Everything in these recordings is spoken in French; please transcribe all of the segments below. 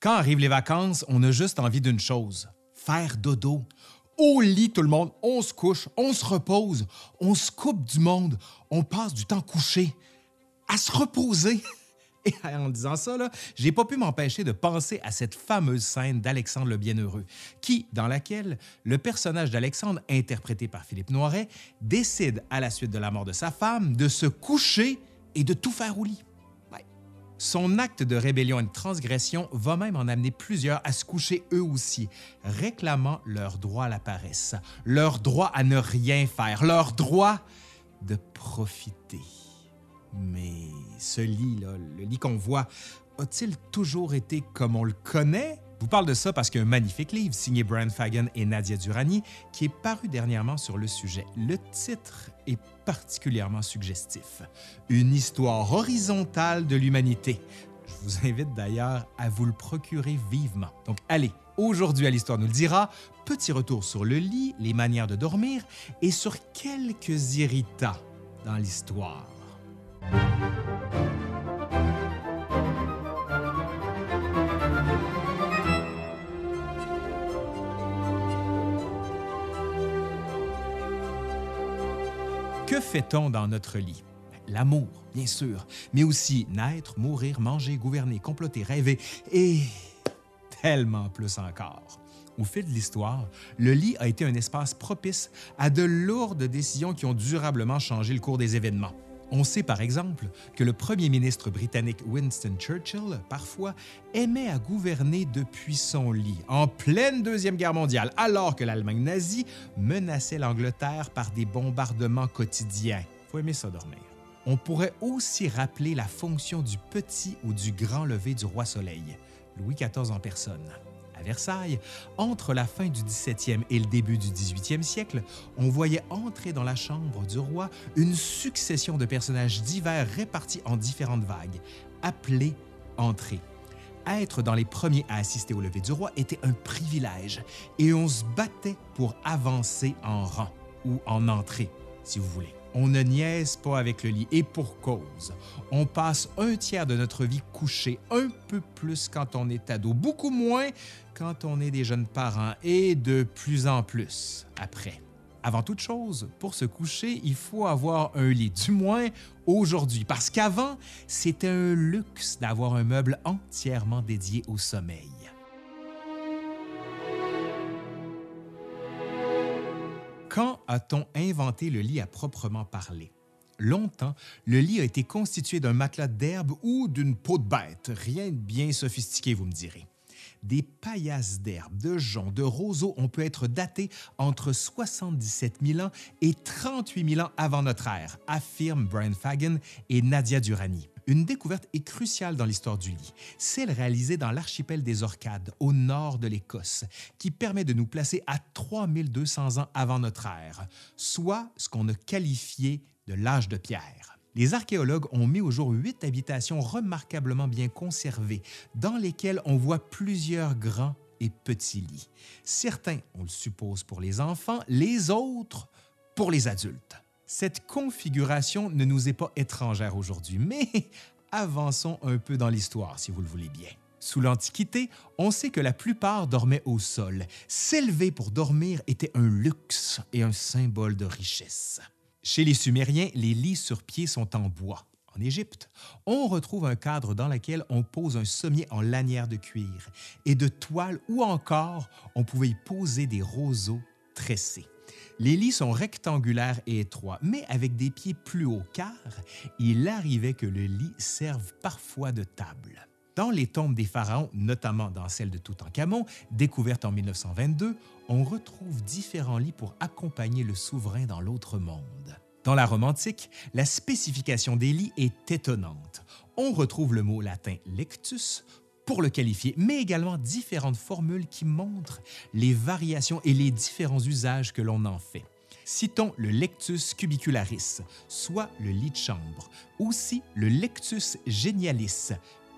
Quand arrivent les vacances, on a juste envie d'une chose faire dodo. Au lit, tout le monde, on se couche, on se repose, on se coupe du monde, on passe du temps couché à se reposer. Et en disant ça, j'ai pas pu m'empêcher de penser à cette fameuse scène d'Alexandre le Bienheureux, qui, dans laquelle le personnage d'Alexandre, interprété par Philippe Noiret, décide, à la suite de la mort de sa femme, de se coucher et de tout faire au lit. Son acte de rébellion et de transgression va même en amener plusieurs à se coucher eux aussi, réclamant leur droit à la paresse, leur droit à ne rien faire, leur droit de profiter. Mais ce lit, là, le lit qu'on voit, a-t-il toujours été comme on le connaît? Je vous parle de ça parce qu'il y a un magnifique livre signé Brian Fagan et Nadia Durani qui est paru dernièrement sur le sujet. Le titre est particulièrement suggestif. Une histoire horizontale de l'humanité. Je vous invite d'ailleurs à vous le procurer vivement. Donc allez, aujourd'hui à l'Histoire nous le dira, petit retour sur le lit, les manières de dormir et sur quelques irritants dans l'histoire. Que fait-on dans notre lit? L'amour, bien sûr, mais aussi naître, mourir, manger, gouverner, comploter, rêver et tellement plus encore. Au fil de l'histoire, le lit a été un espace propice à de lourdes décisions qui ont durablement changé le cours des événements. On sait par exemple que le premier ministre britannique Winston Churchill, parfois, aimait à gouverner depuis son lit, en pleine Deuxième Guerre mondiale, alors que l'Allemagne nazie menaçait l'Angleterre par des bombardements quotidiens. On pourrait aussi rappeler la fonction du petit ou du grand lever du roi Soleil, Louis XIV en personne à Versailles, entre la fin du 17e et le début du 18e siècle, on voyait entrer dans la chambre du roi une succession de personnages divers répartis en différentes vagues, appelés entrées. Être dans les premiers à assister au lever du roi était un privilège et on se battait pour avancer en rang ou en entrée, si vous voulez. On ne niaise pas avec le lit et pour cause. On passe un tiers de notre vie couché, un peu plus quand on est ado, beaucoup moins quand on est des jeunes parents et de plus en plus après. Avant toute chose, pour se coucher, il faut avoir un lit, du moins aujourd'hui, parce qu'avant, c'était un luxe d'avoir un meuble entièrement dédié au sommeil. Quand a-t-on inventé le lit à proprement parler? Longtemps, le lit a été constitué d'un matelas d'herbe ou d'une peau de bête, rien de bien sophistiqué, vous me direz. Des paillasses d'herbe, de joncs, de roseaux ont pu être datés entre 77 000 ans et 38 000 ans avant notre ère, affirment Brian Fagan et Nadia Durani. Une découverte est cruciale dans l'histoire du lit, celle réalisée dans l'archipel des Orcades, au nord de l'Écosse, qui permet de nous placer à 3200 ans avant notre ère, soit ce qu'on a qualifié de l'âge de pierre. Les archéologues ont mis au jour huit habitations remarquablement bien conservées, dans lesquelles on voit plusieurs grands et petits lits. Certains, on le suppose, pour les enfants, les autres pour les adultes. Cette configuration ne nous est pas étrangère aujourd'hui, mais avançons un peu dans l'histoire si vous le voulez bien. Sous l'Antiquité, on sait que la plupart dormaient au sol. S'élever pour dormir était un luxe et un symbole de richesse. Chez les Sumériens, les lits sur pied sont en bois. En Égypte, on retrouve un cadre dans lequel on pose un sommier en lanière de cuir et de toile ou encore on pouvait y poser des roseaux tressés. Les lits sont rectangulaires et étroits, mais avec des pieds plus hauts, car il arrivait que le lit serve parfois de table. Dans les tombes des pharaons, notamment dans celle de Toutankhamon, découverte en 1922, on retrouve différents lits pour accompagner le souverain dans l'autre monde. Dans la Rome antique, la spécification des lits est étonnante. On retrouve le mot latin lectus pour le qualifier, mais également différentes formules qui montrent les variations et les différents usages que l'on en fait. Citons le lectus cubicularis, soit le lit de chambre, aussi le lectus genialis,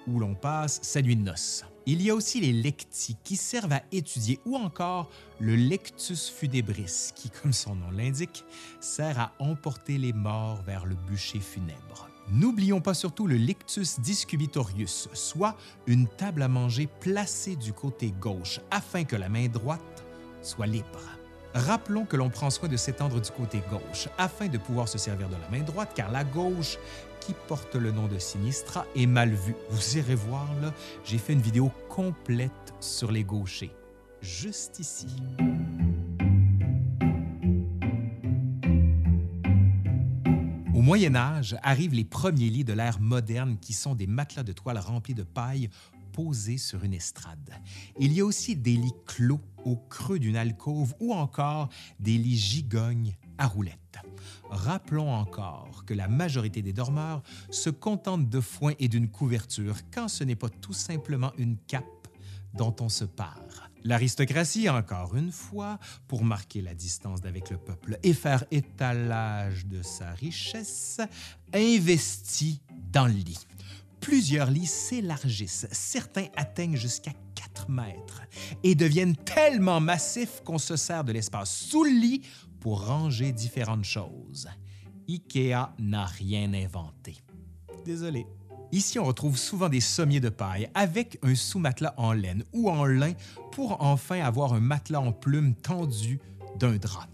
où l'on passe sa nuit de noces. Il y a aussi les lecti qui servent à étudier ou encore le lectus funebris qui, comme son nom l'indique, sert à emporter les morts vers le bûcher funèbre. N'oublions pas surtout le lictus discubitorius, soit une table à manger placée du côté gauche afin que la main droite soit libre. Rappelons que l'on prend soin de s'étendre du côté gauche afin de pouvoir se servir de la main droite car la gauche qui porte le nom de sinistra est mal vue. Vous irez voir là, j'ai fait une vidéo complète sur les gauchers, juste ici. Au Moyen Âge arrivent les premiers lits de l'ère moderne qui sont des matelas de toile remplis de paille posés sur une estrade. Il y a aussi des lits clos au creux d'une alcôve ou encore des lits gigognes à roulettes. Rappelons encore que la majorité des dormeurs se contentent de foin et d'une couverture quand ce n'est pas tout simplement une cape dont on se part. L'aristocratie, encore une fois, pour marquer la distance avec le peuple et faire étalage de sa richesse, investit dans le lit. Plusieurs lits s'élargissent, certains atteignent jusqu'à 4 mètres et deviennent tellement massifs qu'on se sert de l'espace sous le lit pour ranger différentes choses. IKEA n'a rien inventé. Désolé. Ici, on retrouve souvent des sommiers de paille avec un sous-matelas en laine ou en lin pour enfin avoir un matelas en plume tendu d'un drap.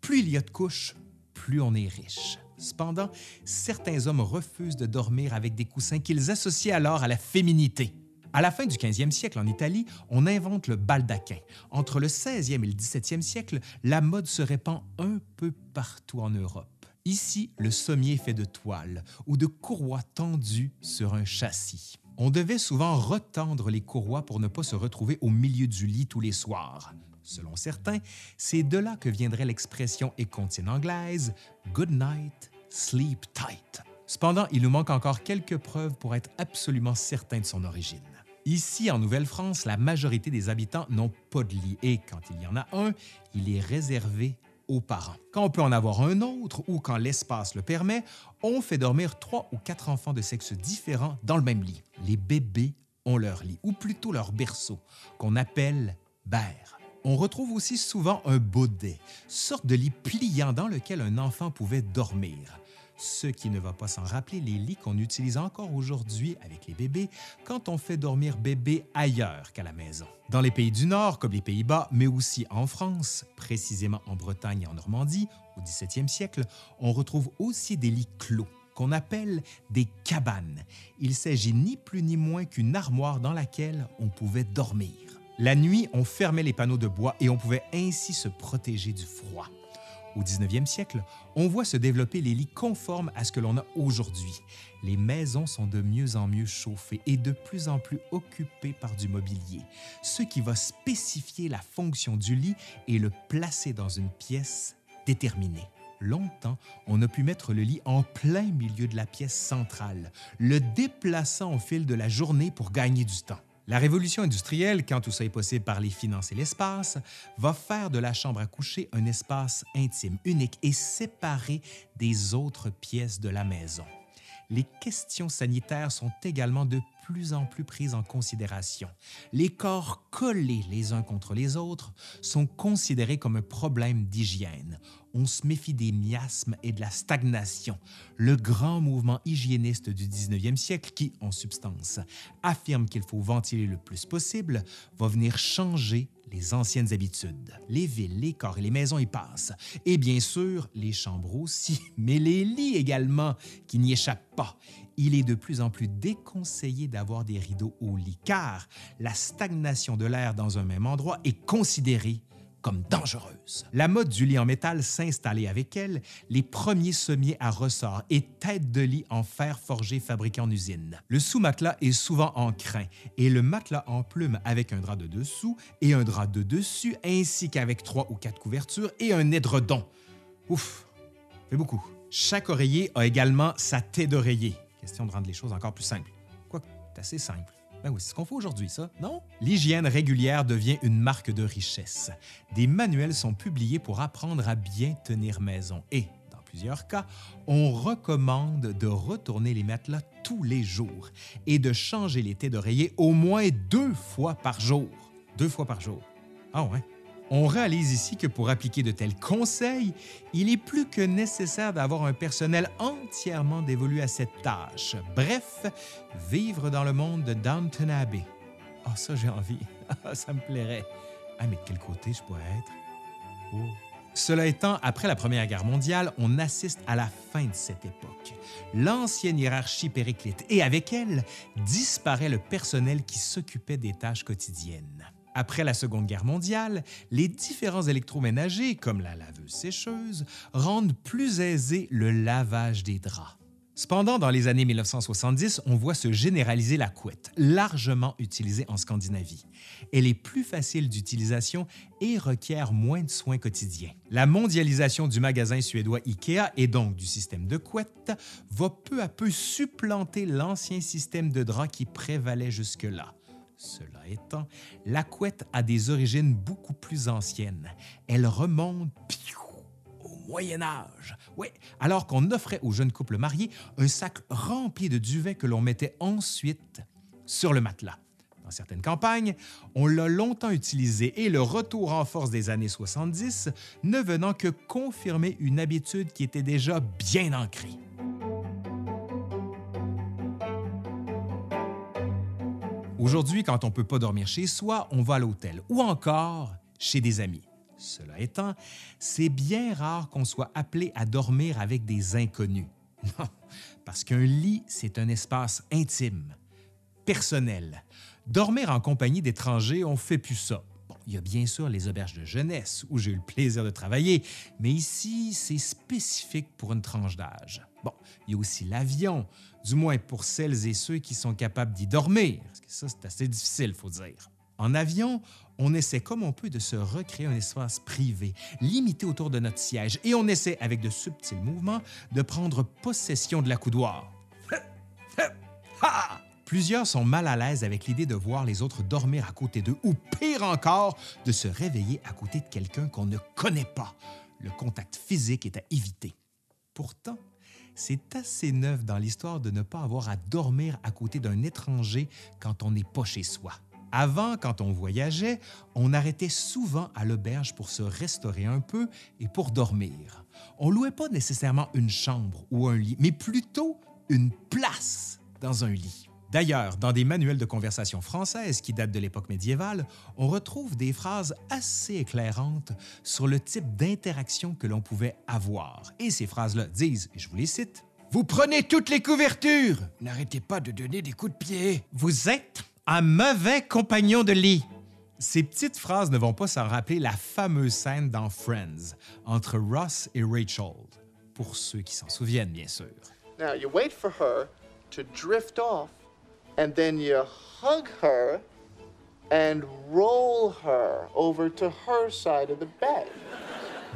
Plus il y a de couches, plus on est riche. Cependant, certains hommes refusent de dormir avec des coussins qu'ils associent alors à la féminité. À la fin du 15e siècle en Italie, on invente le baldaquin. Entre le 16e et le 17e siècle, la mode se répand un peu partout en Europe. Ici, le sommier est fait de toile ou de courroies tendues sur un châssis. On devait souvent retendre les courroies pour ne pas se retrouver au milieu du lit tous les soirs. Selon certains, c'est de là que viendrait l'expression écontienne anglaise Good night, sleep tight. Cependant, il nous manque encore quelques preuves pour être absolument certain de son origine. Ici, en Nouvelle-France, la majorité des habitants n'ont pas de lit et quand il y en a un, il est réservé Quand on peut en avoir un autre ou quand l'espace le permet, on fait dormir trois ou quatre enfants de sexe différent dans le même lit. Les bébés ont leur lit, ou plutôt leur berceau, qu'on appelle berre. On retrouve aussi souvent un baudet, sorte de lit pliant dans lequel un enfant pouvait dormir ce qui ne va pas s'en rappeler les lits qu'on utilise encore aujourd'hui avec les bébés quand on fait dormir bébé ailleurs qu'à la maison. Dans les pays du Nord, comme les Pays-Bas, mais aussi en France, précisément en Bretagne et en Normandie, au 17e siècle, on retrouve aussi des lits clos qu'on appelle des cabanes. Il s'agit ni plus ni moins qu'une armoire dans laquelle on pouvait dormir. La nuit, on fermait les panneaux de bois et on pouvait ainsi se protéger du froid. Au 19e siècle, on voit se développer les lits conformes à ce que l'on a aujourd'hui. Les maisons sont de mieux en mieux chauffées et de plus en plus occupées par du mobilier, ce qui va spécifier la fonction du lit et le placer dans une pièce déterminée. Longtemps, on a pu mettre le lit en plein milieu de la pièce centrale, le déplaçant au fil de la journée pour gagner du temps. La révolution industrielle, quand tout ça est possible par les finances et l'espace, va faire de la chambre à coucher un espace intime, unique et séparé des autres pièces de la maison. Les questions sanitaires sont également de plus en plus prises en considération. Les corps collés les uns contre les autres sont considérés comme un problème d'hygiène on se méfie des miasmes et de la stagnation, le grand mouvement hygiéniste du 19e siècle qui, en substance, affirme qu'il faut ventiler le plus possible, va venir changer les anciennes habitudes. Les villes, les corps et les maisons y passent. Et bien sûr, les chambres aussi, mais les lits également, qui n'y échappent pas. Il est de plus en plus déconseillé d'avoir des rideaux au lit, car la stagnation de l'air dans un même endroit est considérée comme dangereuse. La mode du lit en métal s'installait avec elle, les premiers sommiers à ressort et têtes de lit en fer forgé fabriqués en usine. Le sous-matelas est souvent en crin et le matelas en plume avec un drap de dessous et un drap de dessus ainsi qu'avec trois ou quatre couvertures et un édredon. Ouf, fait beaucoup. Chaque oreiller a également sa tête d'oreiller. Question de rendre les choses encore plus simples. Quoi, c'est assez simple. Ben oui, c'est ce qu'on fait aujourd'hui, ça, non? L'hygiène régulière devient une marque de richesse. Des manuels sont publiés pour apprendre à bien tenir maison et, dans plusieurs cas, on recommande de retourner les matelas tous les jours et de changer les têtes d'oreiller au moins deux fois par jour. Deux fois par jour. Ah ouais? On réalise ici que pour appliquer de tels conseils, il est plus que nécessaire d'avoir un personnel entièrement dévolu à cette tâche. Bref, vivre dans le monde de Downton Abbey. Ah, oh, ça, j'ai envie. ça me plairait. Ah, mais de quel côté je pourrais être? Oh. Cela étant, après la Première Guerre mondiale, on assiste à la fin de cette époque. L'ancienne hiérarchie périclite et avec elle disparaît le personnel qui s'occupait des tâches quotidiennes. Après la Seconde Guerre mondiale, les différents électroménagers, comme la laveuse sécheuse, rendent plus aisé le lavage des draps. Cependant, dans les années 1970, on voit se généraliser la couette, largement utilisée en Scandinavie. Elle est plus facile d'utilisation et requiert moins de soins quotidiens. La mondialisation du magasin suédois IKEA et donc du système de couette va peu à peu supplanter l'ancien système de drap qui prévalait jusque-là. Cela étant, la couette a des origines beaucoup plus anciennes. Elle remonte Moyen Âge. Oui, alors qu'on offrait aux jeunes couples mariés un sac rempli de duvet que l'on mettait ensuite sur le matelas. Dans certaines campagnes, on l'a longtemps utilisé et le retour en force des années 70 ne venant que confirmer une habitude qui était déjà bien ancrée. Aujourd'hui, quand on ne peut pas dormir chez soi, on va à l'hôtel ou encore chez des amis. Cela étant, c'est bien rare qu'on soit appelé à dormir avec des inconnus. Non, parce qu'un lit, c'est un espace intime, personnel. Dormir en compagnie d'étrangers, on fait plus ça. Il y a bien sûr les auberges de jeunesse où j'ai eu le plaisir de travailler, mais ici, c'est spécifique pour une tranche d'âge. Bon, il y a aussi l'avion, du moins pour celles et ceux qui sont capables d'y dormir. Parce que ça, c'est assez difficile, faut dire. En avion, on essaie comme on peut de se recréer un espace privé, limité autour de notre siège, et on essaie, avec de subtils mouvements, de prendre possession de la coudoir. Plusieurs sont mal à l'aise avec l'idée de voir les autres dormir à côté d'eux, ou pire encore, de se réveiller à côté de quelqu'un qu'on ne connaît pas. Le contact physique est à éviter. Pourtant, c'est assez neuf dans l'histoire de ne pas avoir à dormir à côté d'un étranger quand on n'est pas chez soi. Avant, quand on voyageait, on arrêtait souvent à l'auberge pour se restaurer un peu et pour dormir. On louait pas nécessairement une chambre ou un lit, mais plutôt une place dans un lit. D'ailleurs, dans des manuels de conversation françaises qui datent de l'époque médiévale, on retrouve des phrases assez éclairantes sur le type d'interaction que l'on pouvait avoir. Et ces phrases-là disent, et je vous les cite, Vous prenez toutes les couvertures, n'arrêtez pas de donner des coups de pied. Vous êtes un mauvais compagnon de lit. Ces petites phrases ne vont pas s'en rappeler la fameuse scène dans Friends entre Ross et Rachel, pour ceux qui s'en souviennent bien sûr. Now you wait for her to drift off and then you hug her and roll her over to her side of the bed.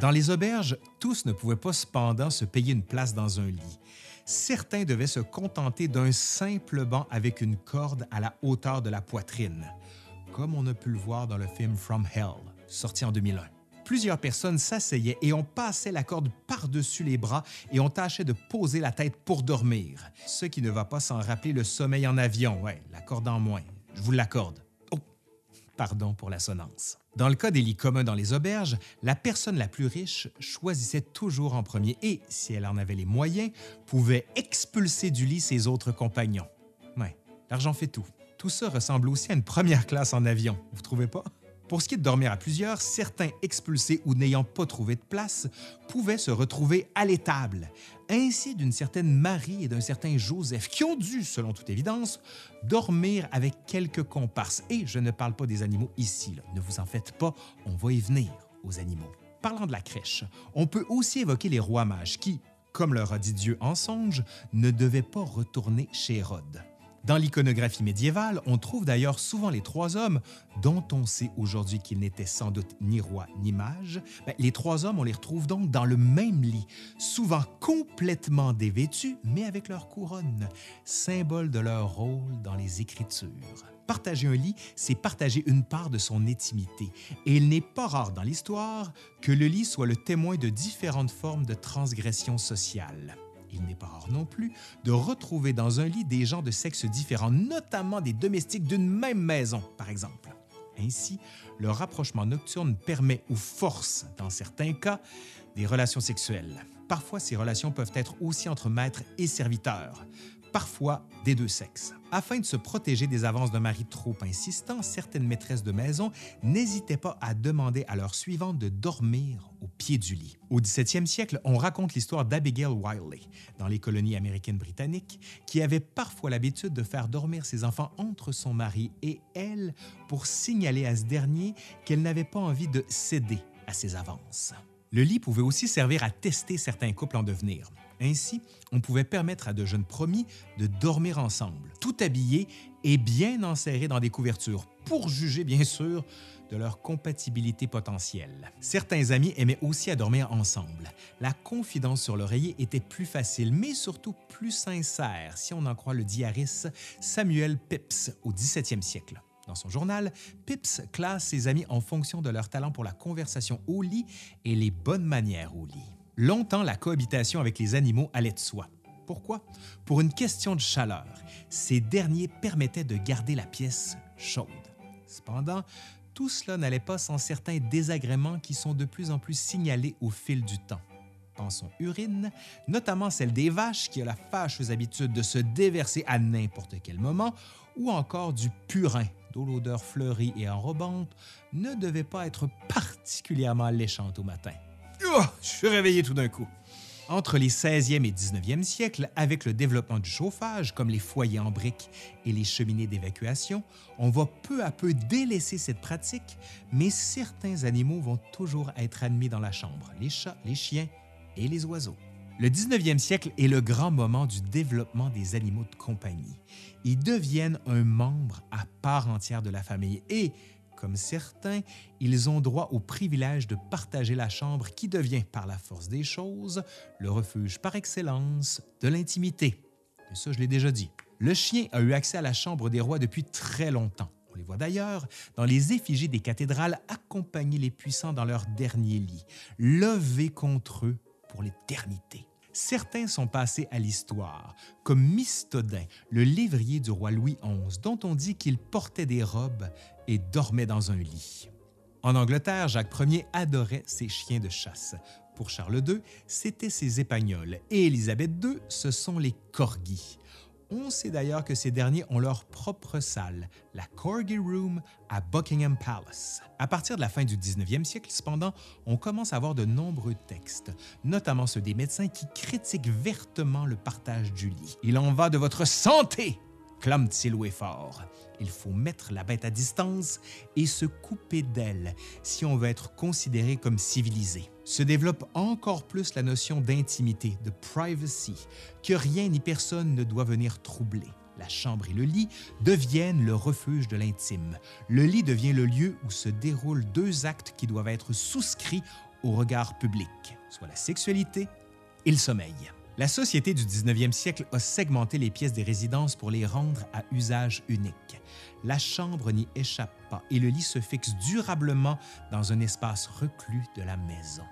Dans les auberges, tous ne pouvaient pas cependant se payer une place dans un lit certains devaient se contenter d'un simple banc avec une corde à la hauteur de la poitrine, comme on a pu le voir dans le film From Hell, sorti en 2001. Plusieurs personnes s'asseyaient et on passait la corde par-dessus les bras et on tâchait de poser la tête pour dormir, ce qui ne va pas sans rappeler le sommeil en avion. Ouais, la corde en moins, je vous l'accorde. Pardon pour l'assonance. Dans le cas des lits communs dans les auberges, la personne la plus riche choisissait toujours en premier et, si elle en avait les moyens, pouvait expulser du lit ses autres compagnons. Ouais, l'argent fait tout. Tout ça ressemble aussi à une première classe en avion, vous trouvez pas? Pour ce qui est de dormir à plusieurs, certains expulsés ou n'ayant pas trouvé de place pouvaient se retrouver à l'étable, ainsi d'une certaine Marie et d'un certain Joseph, qui ont dû, selon toute évidence, dormir avec quelques comparses. Et je ne parle pas des animaux ici, ne vous en faites pas, on va y venir aux animaux. Parlant de la crèche, on peut aussi évoquer les rois mages qui, comme leur a dit Dieu en songe, ne devaient pas retourner chez Hérode. Dans l'iconographie médiévale, on trouve d'ailleurs souvent les trois hommes, dont on sait aujourd'hui qu'ils n'étaient sans doute ni roi ni mage. Ben, les trois hommes, on les retrouve donc dans le même lit, souvent complètement dévêtus, mais avec leur couronne, symbole de leur rôle dans les Écritures. Partager un lit, c'est partager une part de son intimité, et il n'est pas rare dans l'histoire que le lit soit le témoin de différentes formes de transgression sociale. Il n'est pas rare non plus de retrouver dans un lit des gens de sexe différents, notamment des domestiques d'une même maison, par exemple. Ainsi, le rapprochement nocturne permet ou force, dans certains cas, des relations sexuelles. Parfois, ces relations peuvent être aussi entre maître et serviteur, parfois des deux sexes. Afin de se protéger des avances d'un mari trop insistant, certaines maîtresses de maison n'hésitaient pas à demander à leur suivante de dormir au pied du lit. Au 17e siècle, on raconte l'histoire d'Abigail Wiley, dans les colonies américaines britanniques, qui avait parfois l'habitude de faire dormir ses enfants entre son mari et elle pour signaler à ce dernier qu'elle n'avait pas envie de céder à ses avances. Le lit pouvait aussi servir à tester certains couples en devenir. Ainsi, on pouvait permettre à de jeunes promis de dormir ensemble, tout habillés et bien enserrés dans des couvertures, pour juger bien sûr de leur compatibilité potentielle. Certains amis aimaient aussi à dormir ensemble. La confidence sur l'oreiller était plus facile, mais surtout plus sincère, si on en croit le diariste Samuel Pepys au 17e siècle. Dans son journal, Pips classe ses amis en fonction de leur talent pour la conversation au lit et les bonnes manières au lit. Longtemps, la cohabitation avec les animaux allait de soi. Pourquoi? Pour une question de chaleur. Ces derniers permettaient de garder la pièce chaude. Cependant, tout cela n'allait pas sans certains désagréments qui sont de plus en plus signalés au fil du temps. Pensons urine, notamment celle des vaches qui a la fâcheuse habitude de se déverser à n'importe quel moment, ou encore du purin, dont l'odeur fleurie et enrobante ne devait pas être particulièrement alléchante au matin. Je suis réveillé tout d'un coup. Entre les 16e et 19e siècles, avec le développement du chauffage, comme les foyers en briques et les cheminées d'évacuation, on va peu à peu délaisser cette pratique, mais certains animaux vont toujours être admis dans la chambre, les chats, les chiens et les oiseaux. Le 19e siècle est le grand moment du développement des animaux de compagnie. Ils deviennent un membre à part entière de la famille et, comme certains, ils ont droit au privilège de partager la chambre qui devient, par la force des choses, le refuge par excellence de l'intimité. Et ça, je l'ai déjà dit. Le chien a eu accès à la chambre des rois depuis très longtemps. On les voit d'ailleurs dans les effigies des cathédrales accompagner les puissants dans leur dernier lit, levés contre eux pour l'éternité. Certains sont passés à l'histoire, comme Mystodin, le lévrier du roi Louis XI, dont on dit qu'il portait des robes et dormait dans un lit. En Angleterre, Jacques Ier adorait ses chiens de chasse. Pour Charles II, c'étaient ses épagnols et Élisabeth II, ce sont les corgis. On sait d'ailleurs que ces derniers ont leur propre salle, la Corgi Room à Buckingham Palace. À partir de la fin du 19e siècle, cependant, on commence à voir de nombreux textes, notamment ceux des médecins qui critiquent vertement le partage du lit. Il en va de votre santé, clame-t-il haut et fort. Il faut mettre la bête à distance et se couper d'elle si on veut être considéré comme civilisé. Se développe encore plus la notion d'intimité, de privacy, que rien ni personne ne doit venir troubler. La chambre et le lit deviennent le refuge de l'intime. Le lit devient le lieu où se déroulent deux actes qui doivent être souscrits au regard public, soit la sexualité et le sommeil. La société du 19e siècle a segmenté les pièces des résidences pour les rendre à usage unique. La chambre n'y échappe pas et le lit se fixe durablement dans un espace reclus de la maison.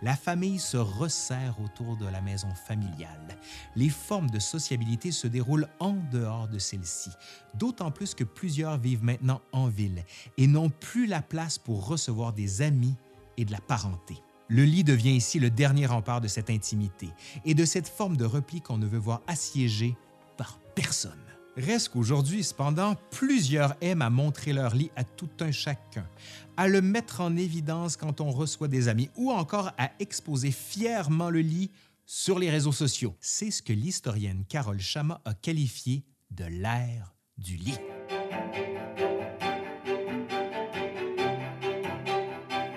La famille se resserre autour de la maison familiale. Les formes de sociabilité se déroulent en dehors de celle-ci, d'autant plus que plusieurs vivent maintenant en ville et n'ont plus la place pour recevoir des amis et de la parenté. Le lit devient ici le dernier rempart de cette intimité et de cette forme de repli qu'on ne veut voir assiégée par personne. Reste qu'aujourd'hui, cependant, plusieurs aiment à montrer leur lit à tout un chacun, à le mettre en évidence quand on reçoit des amis ou encore à exposer fièrement le lit sur les réseaux sociaux. C'est ce que l'historienne Carole Chama a qualifié de l'ère du lit.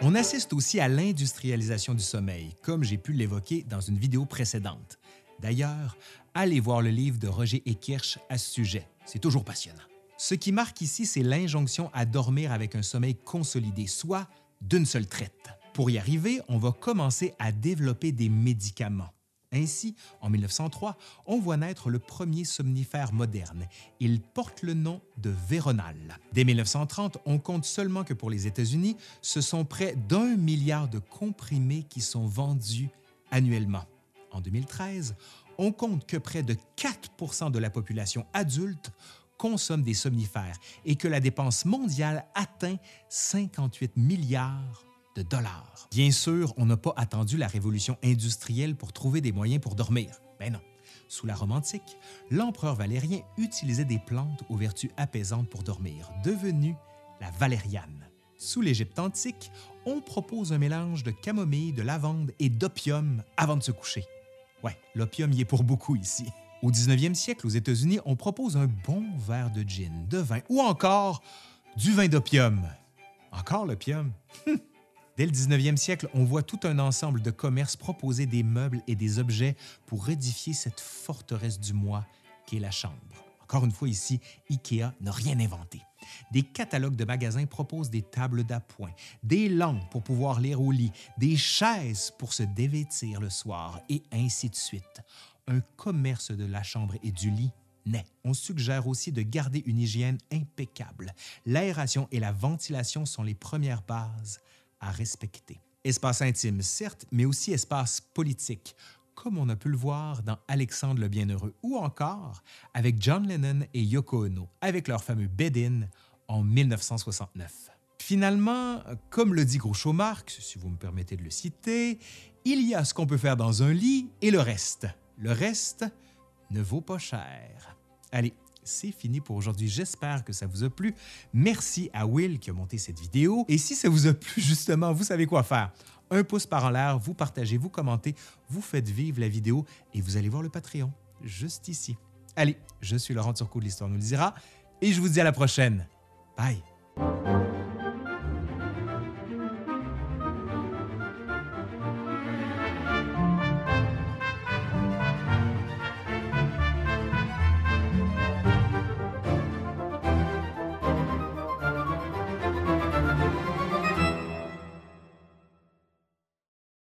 On assiste aussi à l'industrialisation du sommeil, comme j'ai pu l'évoquer dans une vidéo précédente. D'ailleurs, allez voir le livre de Roger Ekirch à ce sujet, c'est toujours passionnant. Ce qui marque ici, c'est l'injonction à dormir avec un sommeil consolidé, soit d'une seule traite. Pour y arriver, on va commencer à développer des médicaments. Ainsi, en 1903, on voit naître le premier somnifère moderne. Il porte le nom de Véronal. Dès 1930, on compte seulement que pour les États-Unis, ce sont près d'un milliard de comprimés qui sont vendus annuellement. En 2013, on compte que près de 4% de la population adulte consomment des somnifères et que la dépense mondiale atteint 58 milliards Bien sûr, on n'a pas attendu la révolution industrielle pour trouver des moyens pour dormir. Ben non. Sous la Rome antique, l'empereur Valérien utilisait des plantes aux vertus apaisantes pour dormir, devenue la valériane. Sous l'Égypte antique, on propose un mélange de camomille, de lavande et d'opium avant de se coucher. Ouais, l'opium y est pour beaucoup ici. Au 19e siècle, aux États-Unis, on propose un bon verre de gin, de vin ou encore du vin d'opium. Encore l'opium? Dès le 19e siècle, on voit tout un ensemble de commerces proposer des meubles et des objets pour édifier cette forteresse du moi qu'est la chambre. Encore une fois ici, IKEA n'a rien inventé. Des catalogues de magasins proposent des tables d'appoint, des lampes pour pouvoir lire au lit, des chaises pour se dévêtir le soir et ainsi de suite. Un commerce de la chambre et du lit naît. On suggère aussi de garder une hygiène impeccable. L'aération et la ventilation sont les premières bases à respecter. Espace intime, certes, mais aussi espace politique, comme on a pu le voir dans Alexandre le Bienheureux, ou encore avec John Lennon et Yoko Ono, avec leur fameux Bed-In en 1969. Finalement, comme le dit Groucho si vous me permettez de le citer, il y a ce qu'on peut faire dans un lit et le reste. Le reste ne vaut pas cher. Allez, c'est fini pour aujourd'hui. J'espère que ça vous a plu. Merci à Will qui a monté cette vidéo. Et si ça vous a plu, justement, vous savez quoi faire. Un pouce par en l'air, vous partagez, vous commentez, vous faites vivre la vidéo et vous allez voir le Patreon, juste ici. Allez, je suis Laurent Turcot de l'Histoire nous le dira et je vous dis à la prochaine. Bye!